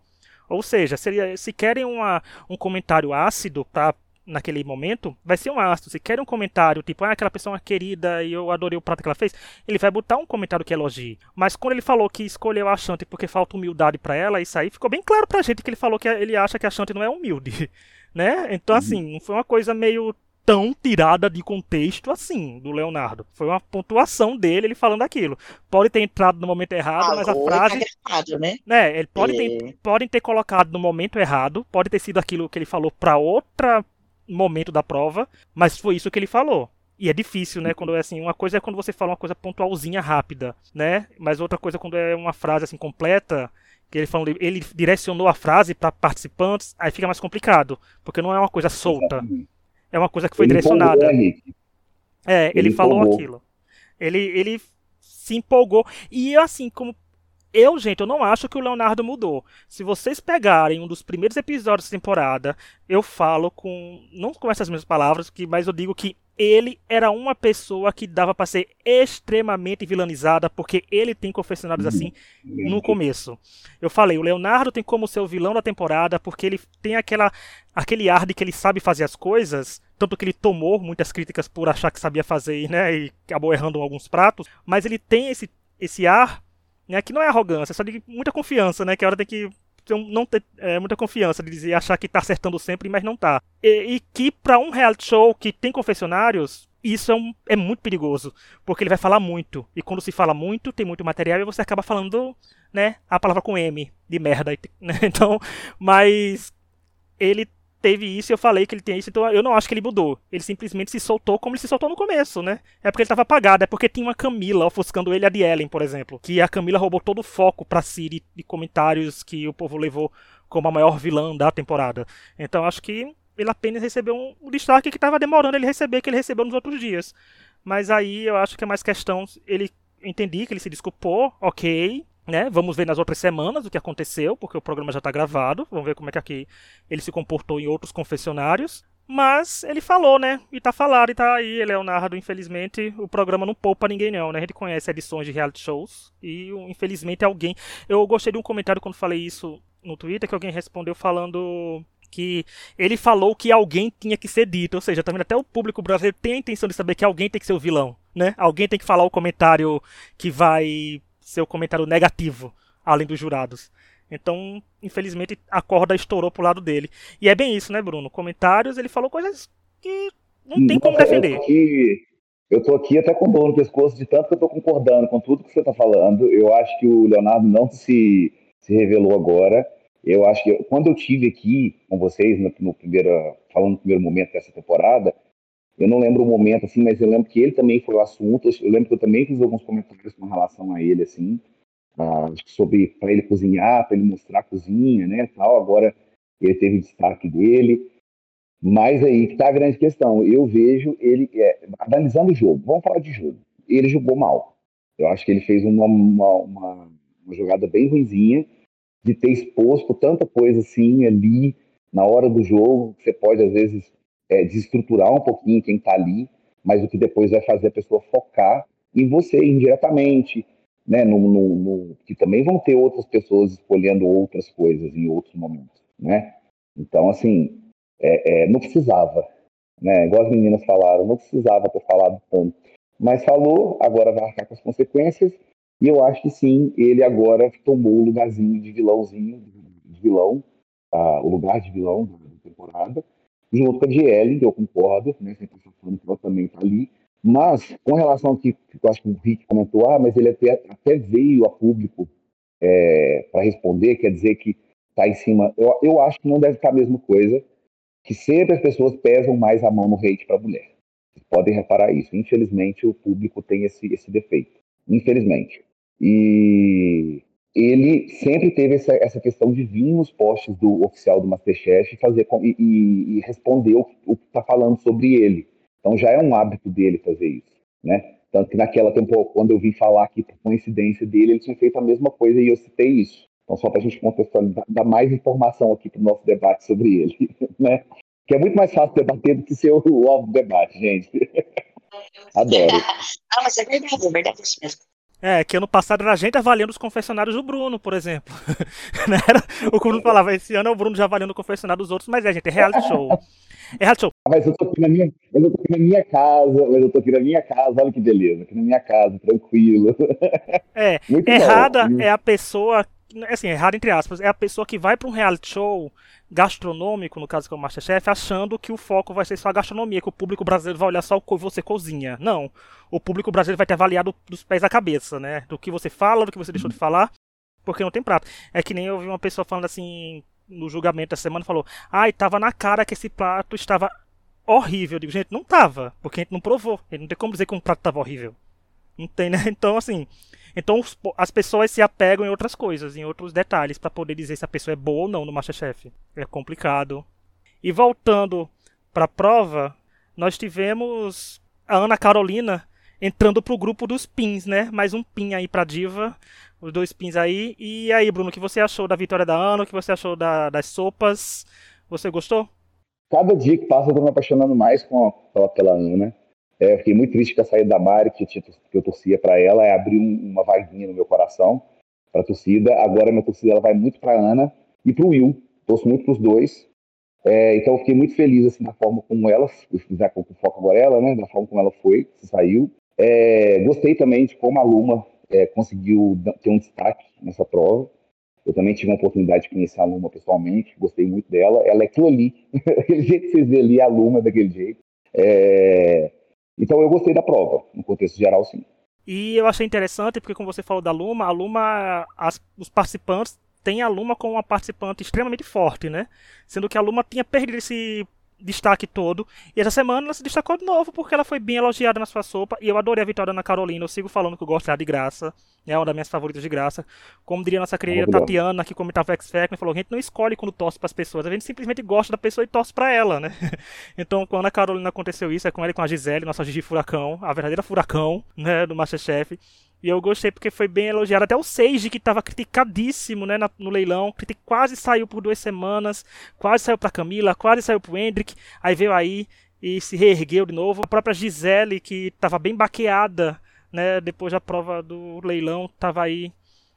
Ou seja, se querem uma, um comentário ácido para naquele momento, vai ser um ácido. Se querem um comentário tipo, ah, aquela pessoa é querida e eu adorei o prato que ela fez, ele vai botar um comentário que elogie. Mas quando ele falou que escolheu a Shanti porque falta humildade para ela, isso aí ficou bem claro pra gente que ele falou que ele acha que a Shanti não é humilde, <laughs> né? Então uhum. assim, não foi uma coisa meio tão tirada de contexto assim do Leonardo. Foi uma pontuação dele, ele falando aquilo. Pode ter entrado no momento errado, ah, mas a frase.
Errado, né?
né? Ele pode é. ter, podem ter colocado no momento errado, pode ter sido aquilo que ele falou para outra momento da prova, mas foi isso que ele falou. E é difícil, né? Quando é assim, uma coisa é quando você fala uma coisa pontualzinha rápida, né? Mas outra coisa é quando é uma frase assim completa, que ele falou, ele direcionou a frase para participantes, aí fica mais complicado, porque não é uma coisa solta. É uma coisa que foi ele direcionada. Empolgou, é, ele, ele falou empolgou. aquilo. Ele ele se empolgou. E assim, como eu, gente, eu não acho que o Leonardo mudou. Se vocês pegarem um dos primeiros episódios da temporada, eu falo com. Não com essas mesmas palavras, que, mas eu digo que ele era uma pessoa que dava para ser extremamente vilanizada, porque ele tem confessionários assim no começo. Eu falei, o Leonardo tem como ser o vilão da temporada, porque ele tem aquela, aquele ar de que ele sabe fazer as coisas, tanto que ele tomou muitas críticas por achar que sabia fazer, né, e acabou errando alguns pratos, mas ele tem esse, esse ar né, que não é arrogância, é só de muita confiança, né? Que a hora tem que não ter é, muita confiança de dizer, achar que tá acertando sempre, mas não tá. E, e que para um reality show que tem confessionários, isso é, um, é muito perigoso, porque ele vai falar muito. E quando se fala muito, tem muito material e você acaba falando, né, a palavra com M, de merda. <laughs> Né? Então, mas ele teve isso eu falei que ele tem isso, então eu não acho que ele mudou. Ele simplesmente se soltou como ele se soltou no começo, né? É porque ele tava apagado, é porque tinha uma Camila ofuscando ele a de Ellen, por exemplo. Que a Camila roubou todo o foco pra Siri de comentários que o povo levou como a maior vilã da temporada. Então acho que ele apenas recebeu um destaque que tava demorando ele receber, que ele recebeu nos outros dias. Mas aí eu acho que é mais questão. Ele entendi que ele se desculpou, ok. Né? Vamos ver nas outras semanas o que aconteceu, porque o programa já está gravado. Vamos ver como é que aqui ele se comportou em outros confessionários. Mas ele falou, né? E tá falado, e tá aí, Leonardo. Infelizmente, o programa não poupa ninguém, não, né? A gente conhece edições de reality shows. E, infelizmente, alguém. Eu gostei de um comentário quando falei isso no Twitter, que alguém respondeu falando que ele falou que alguém tinha que ser dito. Ou seja, também até o público brasileiro tem a intenção de saber que alguém tem que ser o vilão, né? Alguém tem que falar o comentário que vai seu comentário negativo, além dos jurados. Então, infelizmente, a corda estourou pro lado dele. E é bem isso, né, Bruno? Comentários, ele falou coisas que não tem como defender.
Eu tô, aqui, eu tô aqui até com dor no pescoço, de tanto que eu tô concordando com tudo que você tá falando. Eu acho que o Leonardo não se, se revelou agora. Eu acho que quando eu tive aqui com vocês no, no primeiro, falando no primeiro momento dessa temporada, eu não lembro o momento, assim, mas eu lembro que ele também foi o assunto. Eu lembro que eu também fiz alguns comentários com relação a ele, assim, uh, sobre para ele cozinhar, para ele mostrar a cozinha, né, tal. Agora ele teve destaque dele. Mas aí que está a grande questão. Eu vejo ele é, analisando o jogo. Vamos falar de jogo. Ele jogou mal. Eu acho que ele fez uma, uma, uma, uma jogada bem ruimzinha de ter exposto tanta coisa assim ali na hora do jogo. Você pode às vezes é, desestruturar um pouquinho quem está ali, mas o que depois vai fazer a pessoa focar em você indiretamente, né? No, no, no, que também vão ter outras pessoas escolhendo outras coisas em outros momentos, né? Então, assim, é, é, não precisava, né? Igual as meninas falaram, não precisava ter falado tanto. Mas falou, agora vai arcar com as consequências. E eu acho que sim, ele agora tomou o lugarzinho de vilãozinho, de vilão, uh, o lugar de vilão da, temporada, junto com a Gielle, que eu concordo, né? Sempre falando que ela também está ali. Mas, com relação ao que, que eu acho que o Rick comentou, ah, mas ele até, até veio a público é, para responder, quer dizer que está em cima. Eu, eu acho que não deve estar a mesma coisa, que sempre as pessoas pesam mais a mão no hate para a mulher. Vocês podem reparar isso. Infelizmente, o público tem esse, esse defeito. Infelizmente. E ele sempre teve essa, essa questão de vir nos posts do oficial do Masterchef fazer, e, e, e responder o, o que está falando sobre ele. Então já é um hábito dele fazer isso, né? Tanto que naquela temporada, quando eu vim falar aqui por coincidência dele, ele tinha feito a mesma coisa e eu citei isso. Então, só para a gente contextualizar, dar mais informação aqui para o nosso debate sobre ele, <laughs> né? Que é muito mais fácil debater do que ser o óbvio debate, gente. <laughs> Adoro.
ah, mas é verdade, é verdade isso mesmo.
É, que ano passado era a gente avaliando os confessionários do Bruno, por exemplo. <laughs> era, o Bruno falava, esse ano é o Bruno já avaliando o confessionário dos outros, mas é, gente, é reality show. É reality show.
Mas eu tô aqui na minha, eu tô aqui na minha casa, mas eu tô aqui na minha casa, olha que beleza, aqui na minha casa, tranquilo.
É, <laughs> Muito errada bom. é a pessoa, assim, errada entre aspas, é a pessoa que vai para um reality show gastronômico, no caso que é o Masterchef, achando que o foco vai ser só a gastronomia, que o público brasileiro vai olhar só o que você cozinha. Não. O público brasileiro vai ter avaliado dos pés à cabeça, né? Do que você fala, do que você deixou de falar, porque não tem prato. É que nem eu vi uma pessoa falando assim, no julgamento da semana, falou: ai, tava na cara que esse prato estava horrível. Eu digo, gente, não tava, porque a gente não provou. Ele não tem como dizer que um prato tava horrível. Não tem, né? <laughs> Então, assim, então as pessoas se apegam em outras coisas, em outros detalhes, para poder dizer se a pessoa é boa ou não no Masterchef. É complicado. E voltando para a prova, nós tivemos a Ana Carolina entrando pro grupo dos pins, né? Mais um pin aí pra diva, os dois pins aí. E aí, Bruno, o que você achou da vitória da Ana? O que você achou da, das sopas? Você gostou?
Cada dia que passa eu tô me apaixonando mais com a, pela, Ana. É, fiquei muito triste com a saída da Mari, que, que eu torcia para ela, é abrir um, uma vaguinha no meu coração para a torcida. Agora minha torcida ela vai muito para Ana e para o Will. Torço muito para os dois. É, então eu fiquei muito feliz assim da forma como ela, já com foco agora ela, né, da forma como ela foi, saiu. É, gostei também de como a Luma é, conseguiu ter um destaque nessa prova. Eu também tive a oportunidade de conhecer a Luma pessoalmente, gostei muito dela. Ela é aquilo ali, aquele <laughs> jeito que vocês vê ali, a Luma é daquele jeito. É, então eu gostei da prova, no contexto geral, sim.
E eu achei interessante, porque como você falou da Luma, a Luma, as, os participantes têm a Luma como uma participante extremamente forte, né? Sendo que a Luma tinha perdido esse destaque todo. E essa semana ela se destacou de novo porque ela foi bem elogiada na sua sopa. E eu adorei a vitória na Carolina. Eu sigo falando que eu gosto dela de graça. É uma das minhas favoritas de graça. Como diria nossa querida Tatiana, que comentava X Factor, falou: a gente não escolhe quando torce para as pessoas, a gente simplesmente gosta da pessoa e torce para ela, né? <laughs> então, quando a Carolina aconteceu isso, é com ela e com a Gisele, nossa Gigi Furacão, a verdadeira Furacão, né, do Masterchef. E eu gostei porque foi bem elogiado. Até o Seiji, que estava criticadíssimo né, no leilão, quase saiu por duas semanas, quase saiu para Camila, quase saiu para o Hendrick. Aí veio aí e se reergueu de novo. A própria Gisele, que estava bem baqueada né, depois da prova do leilão, estava aí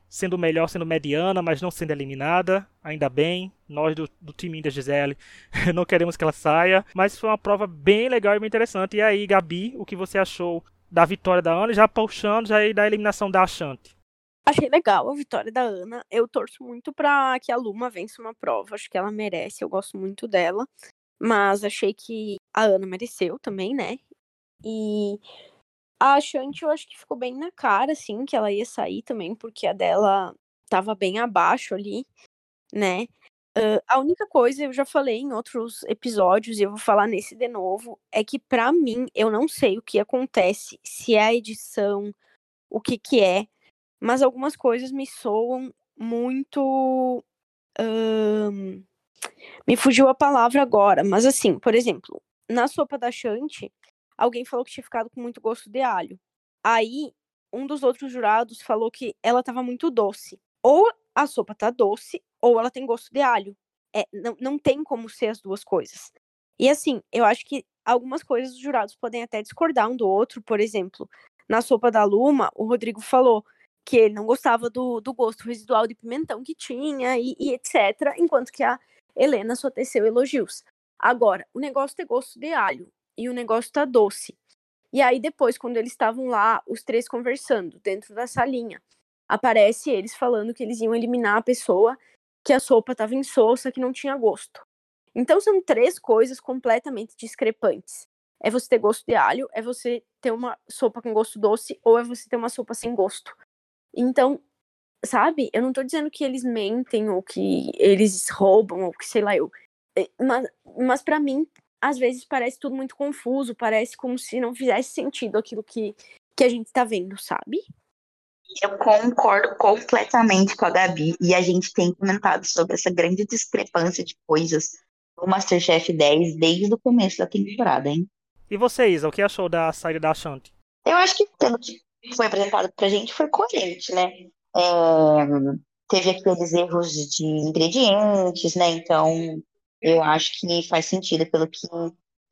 sendo melhor, sendo mediana, mas não sendo eliminada. Ainda bem, nós do, do time da Gisele <laughs> não queremos que ela saia. Mas foi uma prova bem legal e bem interessante. E aí, Gabi, o que você achou da vitória da Ana, já puxando já aí da eliminação da Achante.
Achei legal a vitória da Ana. Eu torço muito para que a Luma vença uma prova. Acho que ela merece, eu gosto muito dela. Mas achei que a Ana mereceu também, né? E a Achante eu acho que ficou bem na cara, assim, que ela ia sair também, porque a dela tava bem abaixo ali, né? Uh, a única coisa, eu já falei em outros episódios e eu vou falar nesse de novo, é que para mim, eu não sei o que acontece, se é a edição, o que que é, mas algumas coisas me soam muito. Me fugiu a palavra agora, mas assim, por exemplo, na sopa da Chante, alguém falou que tinha ficado com muito gosto de alho. Aí, um dos outros jurados falou que ela tava muito doce. Ou a sopa tá doce, ou ela tem gosto de alho. É, não, não tem como ser as duas coisas. E assim, eu acho que algumas coisas os jurados podem até discordar um do outro. Por exemplo, na sopa da Luma, o Rodrigo falou que ele não gostava do, do gosto residual de pimentão que tinha e, e etc. Enquanto que a Helena só teceu elogios. Agora, o negócio tem gosto de alho e o negócio tá doce. E aí depois, quando eles estavam lá, os três conversando dentro da salinha, aparece eles falando que eles iam eliminar a pessoa, que a sopa estava insossa, que não tinha gosto. Então são três coisas completamente discrepantes. É você ter gosto de alho, é você ter uma sopa com gosto doce, ou é você ter uma sopa sem gosto. Então, sabe, eu não tô dizendo que eles mentem, ou que eles roubam, ou que sei lá eu. Eh, mas, mas para mim, às vezes parece tudo muito confuso, parece como se não fizesse sentido aquilo que, que a gente tá vendo, sabe?
Eu concordo completamente com a Gabi, e a gente tem comentado sobre essa grande discrepância de coisas do Masterchef 10 desde o começo da temporada, hein?
E você, Isa, o que achou da saída da Ashanti?
Eu acho que pelo que foi apresentado pra gente foi coerente, né? É, teve aqueles erros de ingredientes, né? Então, eu acho que faz sentido pelo que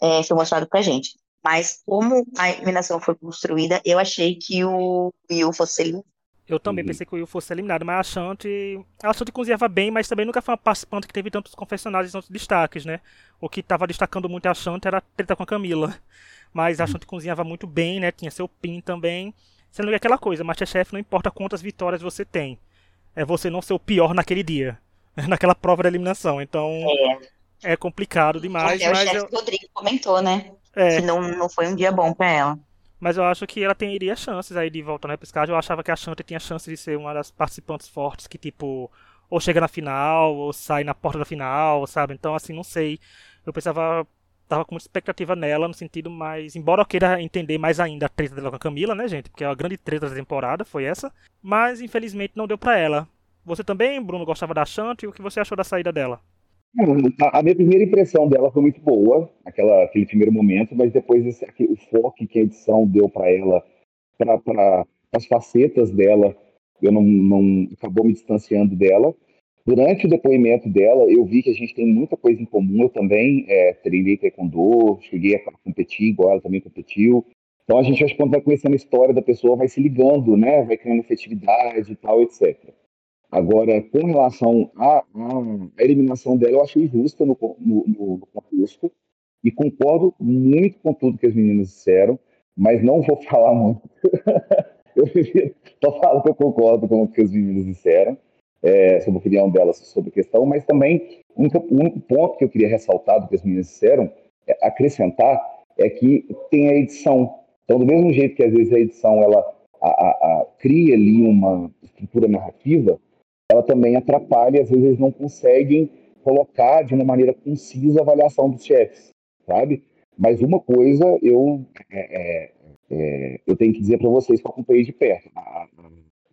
é, foi mostrado pra gente. Mas como a eliminação foi construída, eu achei que o Will fosse eliminado.
Eu também
Uhum.
pensei que o Will fosse eliminado, mas a Shanti, a Shanti cozinhava bem, mas também nunca foi uma participante que teve tantos confessionários e tantos destaques, né? O que tava destacando muito a Shanti era a treta com a Camila. <laughs> Mas a Shanti cozinhava muito bem, né? Tinha seu pin também. Sendo que é aquela coisa, Masterchef não importa quantas vitórias você tem. É você não ser o pior naquele dia. <laughs> Naquela prova da eliminação. Então
É,
é complicado demais,
até o
mas
chefe
eu,
Rodrigo comentou, né?
É,
Que não, não foi um dia bom pra ela.
mas eu acho que ela teria chances aí de voltar na repescagem. Eu achava que a Shanti tinha chances de ser uma das participantes fortes que, tipo, ou chega na final, ou sai na porta da final, sabe? Então, assim, não sei. Eu pensava. Tava com muita expectativa nela, no sentido mais. Embora eu queira entender mais ainda a treta dela com a Camila, né, gente? Porque a grande treta da temporada foi essa. Mas, infelizmente, não deu pra ela. Você também, Bruno, gostava da Shanti? O que você achou da saída dela?
A, minha primeira impressão dela foi muito boa, aquela, aquele primeiro momento, mas depois esse, o foco que a edição deu para ela, para as facetas dela, eu não, não acabou me distanciando dela. Durante o depoimento dela, eu vi que a gente tem muita coisa em comum. Eu também é, treinei taekwondo, cheguei a competir, igual ela também competiu. Então a gente acho que quando vai conhecendo a história da pessoa, vai se ligando, né? Vai criando afetividade e tal, etc. Agora, com relação à, à eliminação dela, eu achei justa no, no, no- contexto e concordo muito com tudo que as meninas disseram, mas não vou <laughs> falar muito. eu só falar que eu concordo com o que as meninas disseram é, sobre a opinião delas sobre a questão, mas também o único, único ponto que eu queria ressaltar do que as meninas disseram, é, acrescentar, é que tem a edição. Então, do mesmo jeito que às vezes a edição ela a- a- a- cria ali uma estrutura narrativa, ela também atrapalha, às vezes eles não conseguem colocar de uma maneira concisa a avaliação dos chefes, sabe? Mas uma coisa eu é, é, é, eu tenho que dizer para vocês que eu acompanhei de perto,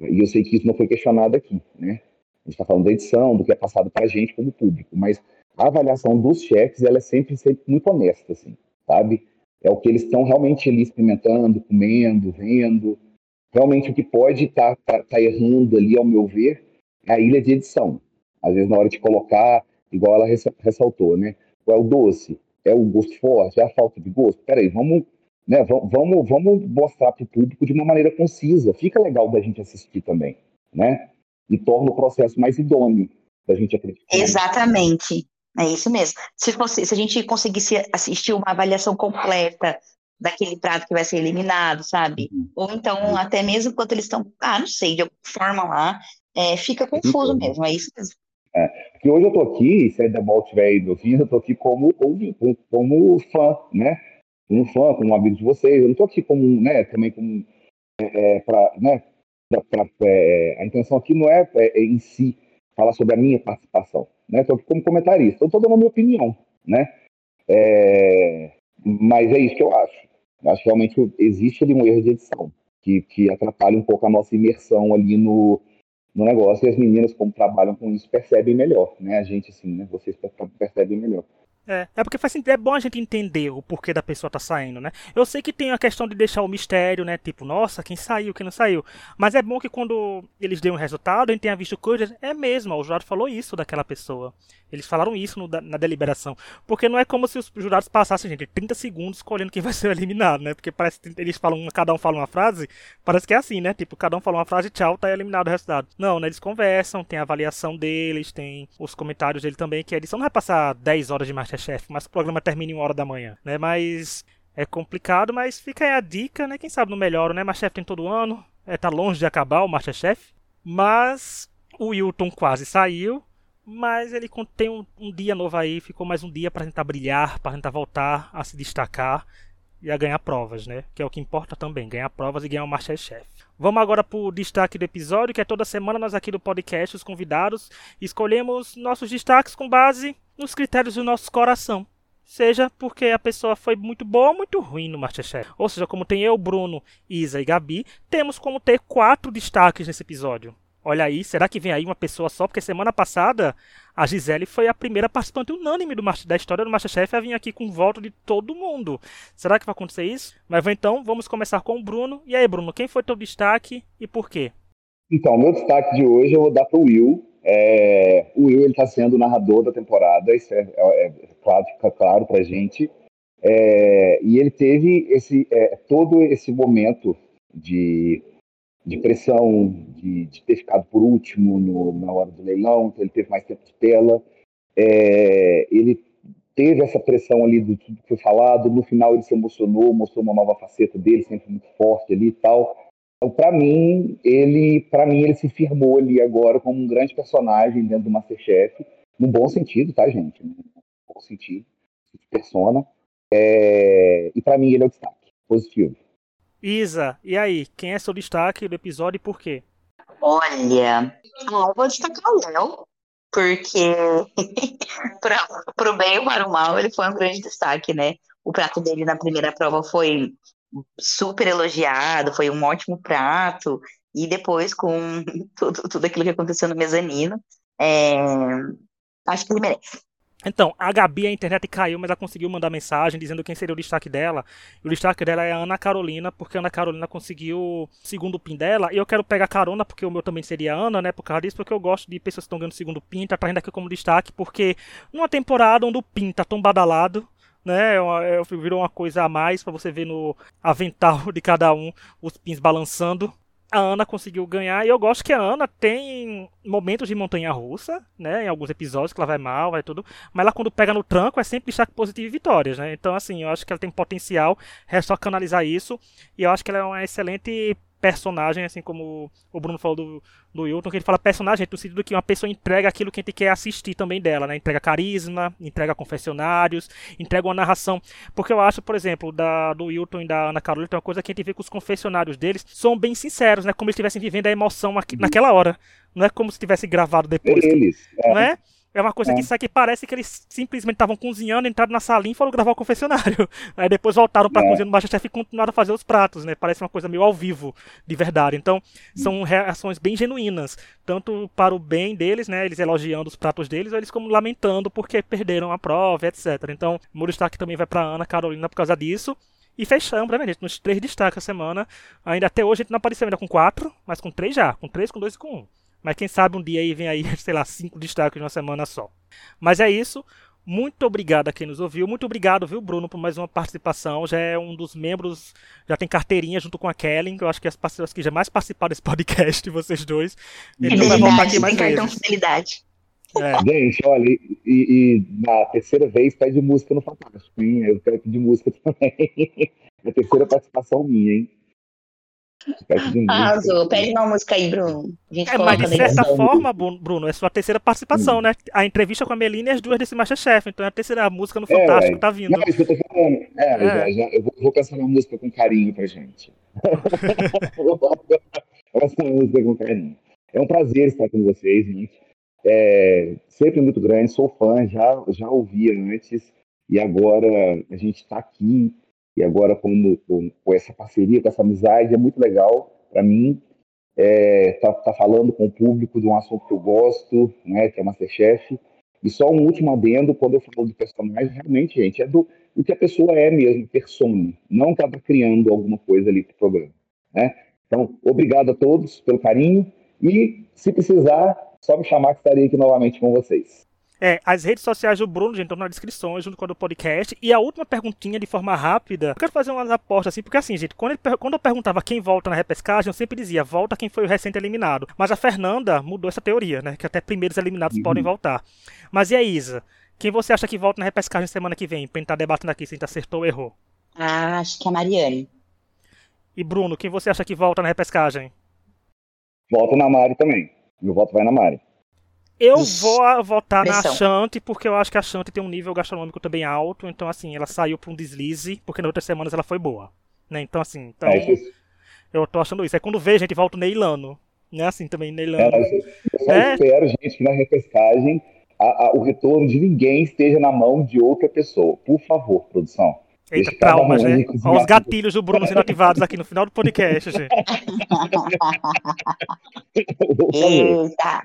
e eu sei que isso não foi questionado aqui, né? A gente está falando da edição, do que é passado para a gente como público, mas a avaliação dos chefes ela é sempre, sempre muito honesta, assim, sabe? É o que eles estão realmente ali experimentando, comendo, vendo. Realmente o que pode estar tá, tá, tá errando ali, ao meu ver, a ilha de edição. Às vezes, na hora de colocar, igual ela ressa- ressaltou, né? É o doce, é o gosto forte, é a falta de gosto. Peraí, vamos, né? va- Vamos, vamos mostrar para o público de uma maneira concisa. Fica legal da gente assistir também, né? E torna o processo mais idôneo da gente acreditar.
Exatamente. É isso mesmo. Se, fosse, se a gente conseguisse assistir uma avaliação completa daquele prato que vai ser eliminado, sabe?
Uhum.
Ou então, até mesmo quando eles estão, ah, não sei, de alguma forma lá, é, fica confuso mesmo, é isso mesmo.
Porque hoje eu tô aqui, se a Debol estiver aí me ouvindo, eu tô aqui como, como, como fã, né? Como fã, como um amigo de vocês. Eu não tô aqui como, né, também como, é, pra, né, pra, pra- é, a intenção aqui não é, é, é em si falar sobre a minha participação, né? Tô aqui como comentarista, eu tô dando a minha opinião, né? É, mas é isso que eu acho. Eu acho que realmente existe ali um erro de edição, que, que atrapalha um pouco a nossa imersão ali no, no negócio e as meninas, como trabalham com isso, percebem melhor, né? A gente, assim, né? Vocês per- percebem melhor.
É, é porque faz sentido, é bom a gente entender o porquê da pessoa tá saindo, né? Eu sei que tem a questão de deixar o mistério, né? Tipo, nossa, quem saiu, quem não saiu. Mas é bom que quando eles dêem um resultado, a gente tenha visto coisas. É mesmo, o jurado falou isso daquela pessoa. Eles falaram isso no na deliberação. Porque não é como se os jurados passassem, gente, 30 segundos escolhendo quem vai ser eliminado, né? Porque parece que eles falam, cada um fala uma frase, parece que é assim, né? Tipo, cada um fala uma frase, tchau, tá eliminado o resultado. Não, né? Eles conversam, tem a avaliação deles, tem os comentários dele também, que a edição não vai passar 10 horas de Masterchef, mas o programa termina em uma hora da manhã, né? Mas é complicado, mas fica aí a dica, né? Quem sabe não melhora, né? Masterchef tem todo ano, é, tá longe de acabar o Masterchef, mas o Wilton quase saiu, mas ele tem um, um dia novo aí, ficou mais um dia para tentar brilhar, para tentar voltar a se destacar e a ganhar provas, né? Que é o que importa também, ganhar provas e ganhar o Masterchef. Vamos agora para o destaque do episódio, que é toda semana nós aqui do podcast, os convidados, escolhemos nossos destaques com base nos critérios do nosso coração. Seja porque a pessoa foi muito boa ou muito ruim no Masterchef. Ou seja, como tem eu, Bruno, Isa e Gabi, temos como ter quatro destaques nesse episódio. Olha aí, será que vem aí uma pessoa só? Porque semana passada a Gisele foi a primeira participante unânime do, da história do Masterchef a vir aqui com voto de todo mundo. Será que vai acontecer isso? Mas então, vamos começar com o Bruno. E aí, Bruno, quem foi teu destaque e por quê?
Então, meu destaque de hoje eu vou dar para o Will. É, o Will está sendo o narrador da temporada, isso é, é, é claro, fica claro para a gente. É, e ele teve esse, é, todo esse momento de de pressão, de, de, ter ficado por último no, na hora do leilão, então ele teve mais tempo de tela. É, ele teve essa pressão ali do tudo que foi falado, no final ele se emocionou, mostrou uma nova faceta dele, sempre muito forte ali e tal. Então, para mim, ele, para mim, ele se firmou ali agora como um grande personagem dentro do MasterChef, num bom sentido, tá, gente? Num bom sentido, de persona. É, e para mim ele é o destaque, positivo.
Isa, e aí? Quem é seu destaque do episódio e por quê?
Olha, eu vou destacar o Léo, porque <laughs> para o bem ou para o mal, ele foi um grande destaque, né? O prato dele na primeira prova foi super elogiado, foi um ótimo prato, e depois com <laughs> tudo, tudo aquilo que aconteceu no mezanino, é... acho que ele merece.
Então, a Gabi, a internet caiu, mas ela conseguiu mandar mensagem dizendo quem seria o destaque dela. O destaque dela é a Ana Carolina, porque a Ana Carolina conseguiu o segundo pin dela. E eu quero pegar carona, porque o meu também seria a Ana, né? Por causa disso, porque eu gosto de pessoas que estão ganhando segundo pin, tá trazendo aqui como destaque, porque numa temporada onde o pin tá tão badalado, né? É, é virou uma coisa a mais para você ver no avental <laughs> de cada um os pins balançando a Ana conseguiu ganhar. E eu gosto que a Ana tem momentos de montanha russa, né? Em alguns episódios que ela vai mal, vai tudo. Mas ela quando pega no tranco é sempre destaque positivo e vitórias, né? Então, assim, eu acho que ela tem potencial. É só canalizar isso. E eu acho que ela é uma excelente personagem, assim como o Bruno falou do, do Wilton, que ele fala personagem no sentido que uma pessoa entrega aquilo que a gente quer assistir também dela, né? Entrega carisma, entrega confessionários, entrega uma narração. Porque eu acho, por exemplo, da, do Wilton e da Ana Carolina, tem uma coisa que a gente vê que os confessionários deles são bem sinceros, né? Como eles estivessem vivendo a emoção aqui, naquela hora. Não é como se tivesse gravado depois.
Eles,
é. Não é? É uma coisa é. que sai que parece que eles simplesmente estavam cozinhando, entraram na salinha e foram gravar o confessionário. <laughs> Aí depois voltaram pra é. cozinha do Masterchef e continuaram a fazer os pratos, né? Parece uma coisa meio ao vivo, de verdade. Então, são reações bem genuínas. Tanto para o bem deles, né? Eles elogiando os pratos deles, ou eles como lamentando porque perderam a prova, etc. Então, o meu destaque também vai pra Ana Carolina por causa disso. E fechamos, né, gente? Nos três destaques a semana. Ainda até hoje a gente não apareceu ainda com quatro, mas com três já. Com três, com dois e com um. Mas quem sabe um dia aí vem aí, <laughs> sei lá, cinco destaques numa semana só. Mas é isso. Muito obrigado a quem nos ouviu. Muito obrigado, viu, Bruno, por mais uma participação. Já é um dos membros, já tem carteirinha junto com a Kellen, que eu acho que é as pessoas que já mais participaram desse <laughs> podcast, vocês dois.
Então vai voltar aqui mais vezes. fidelidade.
É. Gente, olha, e, e, na terceira vez pede música no Fantástico, hein? Eu quero pedir música <laughs> também. é a terceira participação minha, hein?
Arrasou. Pede uma música aí, Bruno.
é, mas de certa forma, Bruno, é sua terceira participação, hum. né? A entrevista com a Melina e as duas desse Masterchef. Então é a terceira música no é, Fantástico é, tá vindo.
Não, isso eu tô falando. É, é. Já, já, eu vou, vou pensar uma música com carinho pra gente. vou pensar uma música com carinho. É um prazer estar com vocês, gente. É, sempre muito grande, sou fã, já, já ouvia antes. E agora a gente está aqui e agora com, com, com, essa parceria, com essa amizade, é muito legal para mim é, tá, tá, falando com o público de um assunto que eu gosto, né, que é Masterchef. E só um último adendo, quando eu falo do personagem, realmente, gente, é do, do que a pessoa é mesmo, persona, não estava criando alguma coisa ali para o programa. Né? Então, obrigado a todos pelo carinho e, se precisar, só me chamar que estarei aqui novamente com vocês.
É, as redes sociais do Bruno, gente, estão na descrição, junto com a do podcast. E a última perguntinha, de forma rápida, eu quero fazer umas apostas assim, porque assim, gente, quando, ele, quando eu perguntava quem volta na repescagem, eu sempre dizia, volta quem foi o recente eliminado. Mas a Fernanda mudou essa teoria, né? Que até primeiros eliminados uhum. podem voltar. Mas e a Isa? Quem você acha que volta na repescagem semana que vem? Pra gente estar tá debatendo aqui se a gente acertou ou errou?
Ah, acho que é a Mariane.
E Bruno, quem você acha que volta na repescagem?
Volta na Mari também. Meu voto vai na Mari.
Eu
Ixi,
vou votar na
pressão.
Shanti, porque eu acho que a Shanti tem um nível gastronômico também alto. Então, assim, ela saiu pra um deslize, porque nas outras semanas ela foi boa. Né? Então, assim, então,
É,
eu tô achando isso. Aí quando vê, gente, volta o Neilano. Né? Assim, também
é,
Neilano.
mas eu só
É.
espero, gente, que na repescagem a- a- o retorno de ninguém esteja na mão de outra pessoa. Por favor, produção.
Eita,
deixa
traumas,
um
né? Olha os gatilhos do Bruno sendo ativados aqui no final do podcast, gente. <laughs> <laughs>
Eita!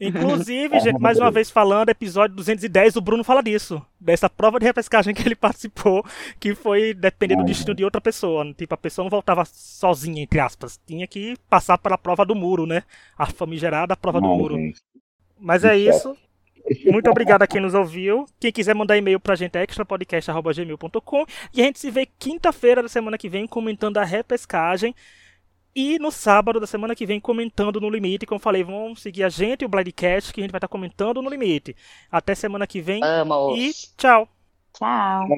Inclusive, <laughs> gente, mais uma vez falando, episódio 210, o Bruno fala disso. Dessa prova de repescagem que ele <laughs> participou, que foi depender do
Ah.
destino de outra pessoa. Tipo, a pessoa não voltava sozinha, entre aspas. Tinha que passar pela prova do muro, né? A famigerada prova do muro. Mas é
Certo.
isso. Muito obrigado a quem nos ouviu. Quem quiser mandar e-mail pra gente é extrapodcast.gmail.com e a gente se vê quinta-feira da semana que vem comentando a repescagem. E no sábado da semana que vem comentando no limite. Como falei, vão seguir a gente e o Blindcast que a gente vai estar comentando no limite. Até semana que vem
Amo.
e tchau.
Tchau.